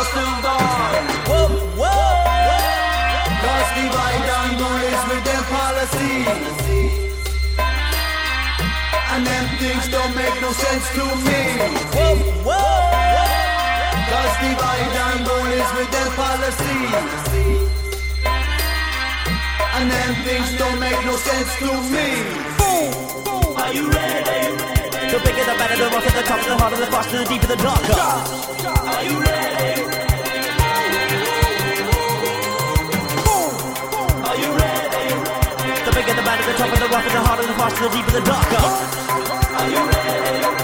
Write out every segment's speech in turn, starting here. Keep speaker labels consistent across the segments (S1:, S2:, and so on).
S1: are still gone. With. And them things don't make no sense to me. Whoa, whoa, and with their. And them things don't make no sense to me. Are you ready?
S2: The bigger the better, the rougher the tougher, the harder the faster, the deeper the darker.
S1: Are you ready?
S2: rougher, the harder, the faster, the deeper, the darker.
S1: Are you ready?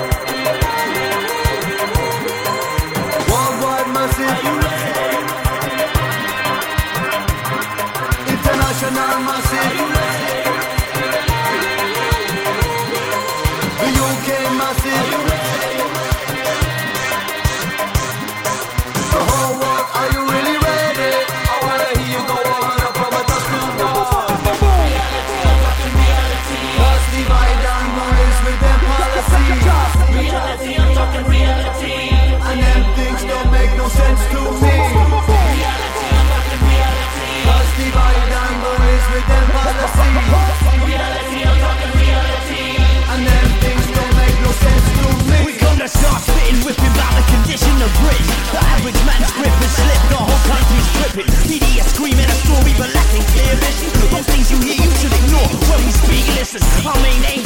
S1: bricks. The
S2: average man's grip is slipped, the whole country's gripping. Media screaming a story but lacking clear vision. Most things you hear you should ignore. When we speak, listen. Our main aim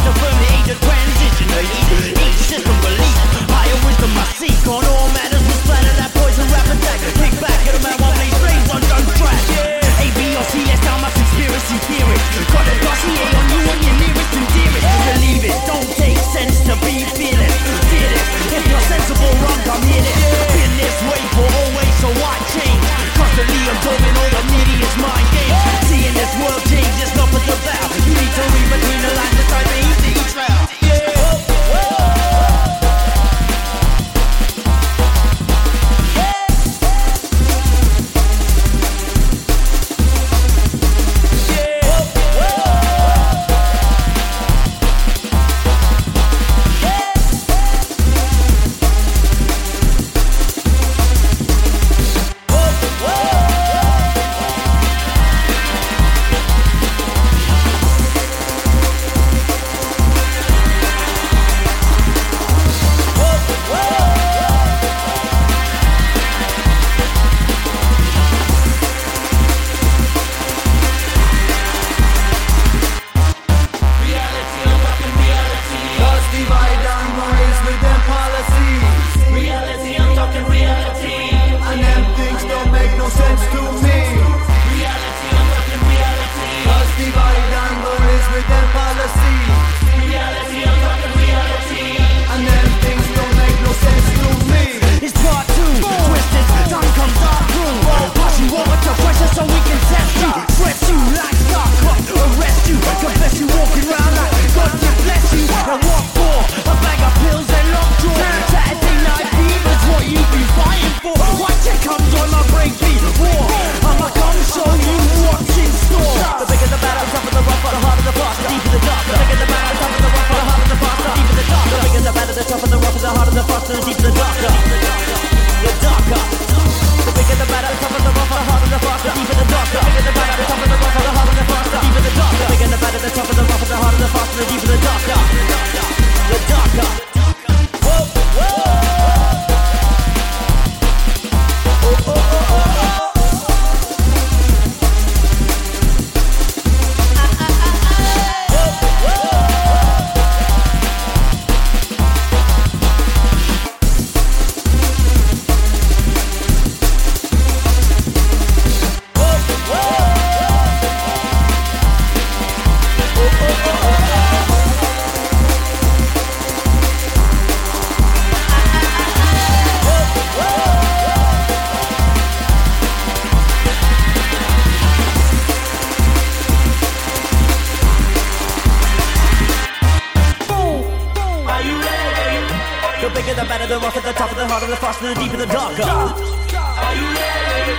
S2: rock at the top of the heart of the faster, the deeper, the darker.
S3: Are you ready?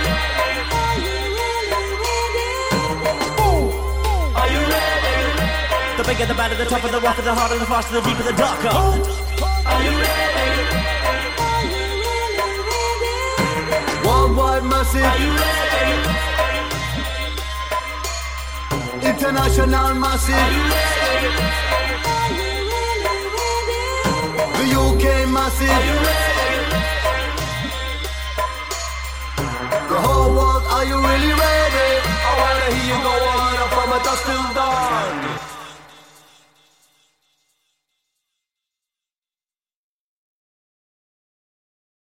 S2: The bigger the better, the tougher the rougher, the harder the faster, the deeper the darker.
S3: Are you ready?
S1: Worldwide massive.
S3: Are you ready?
S1: International massive.
S3: Are you ready?
S1: Go on from a dusk till dawn.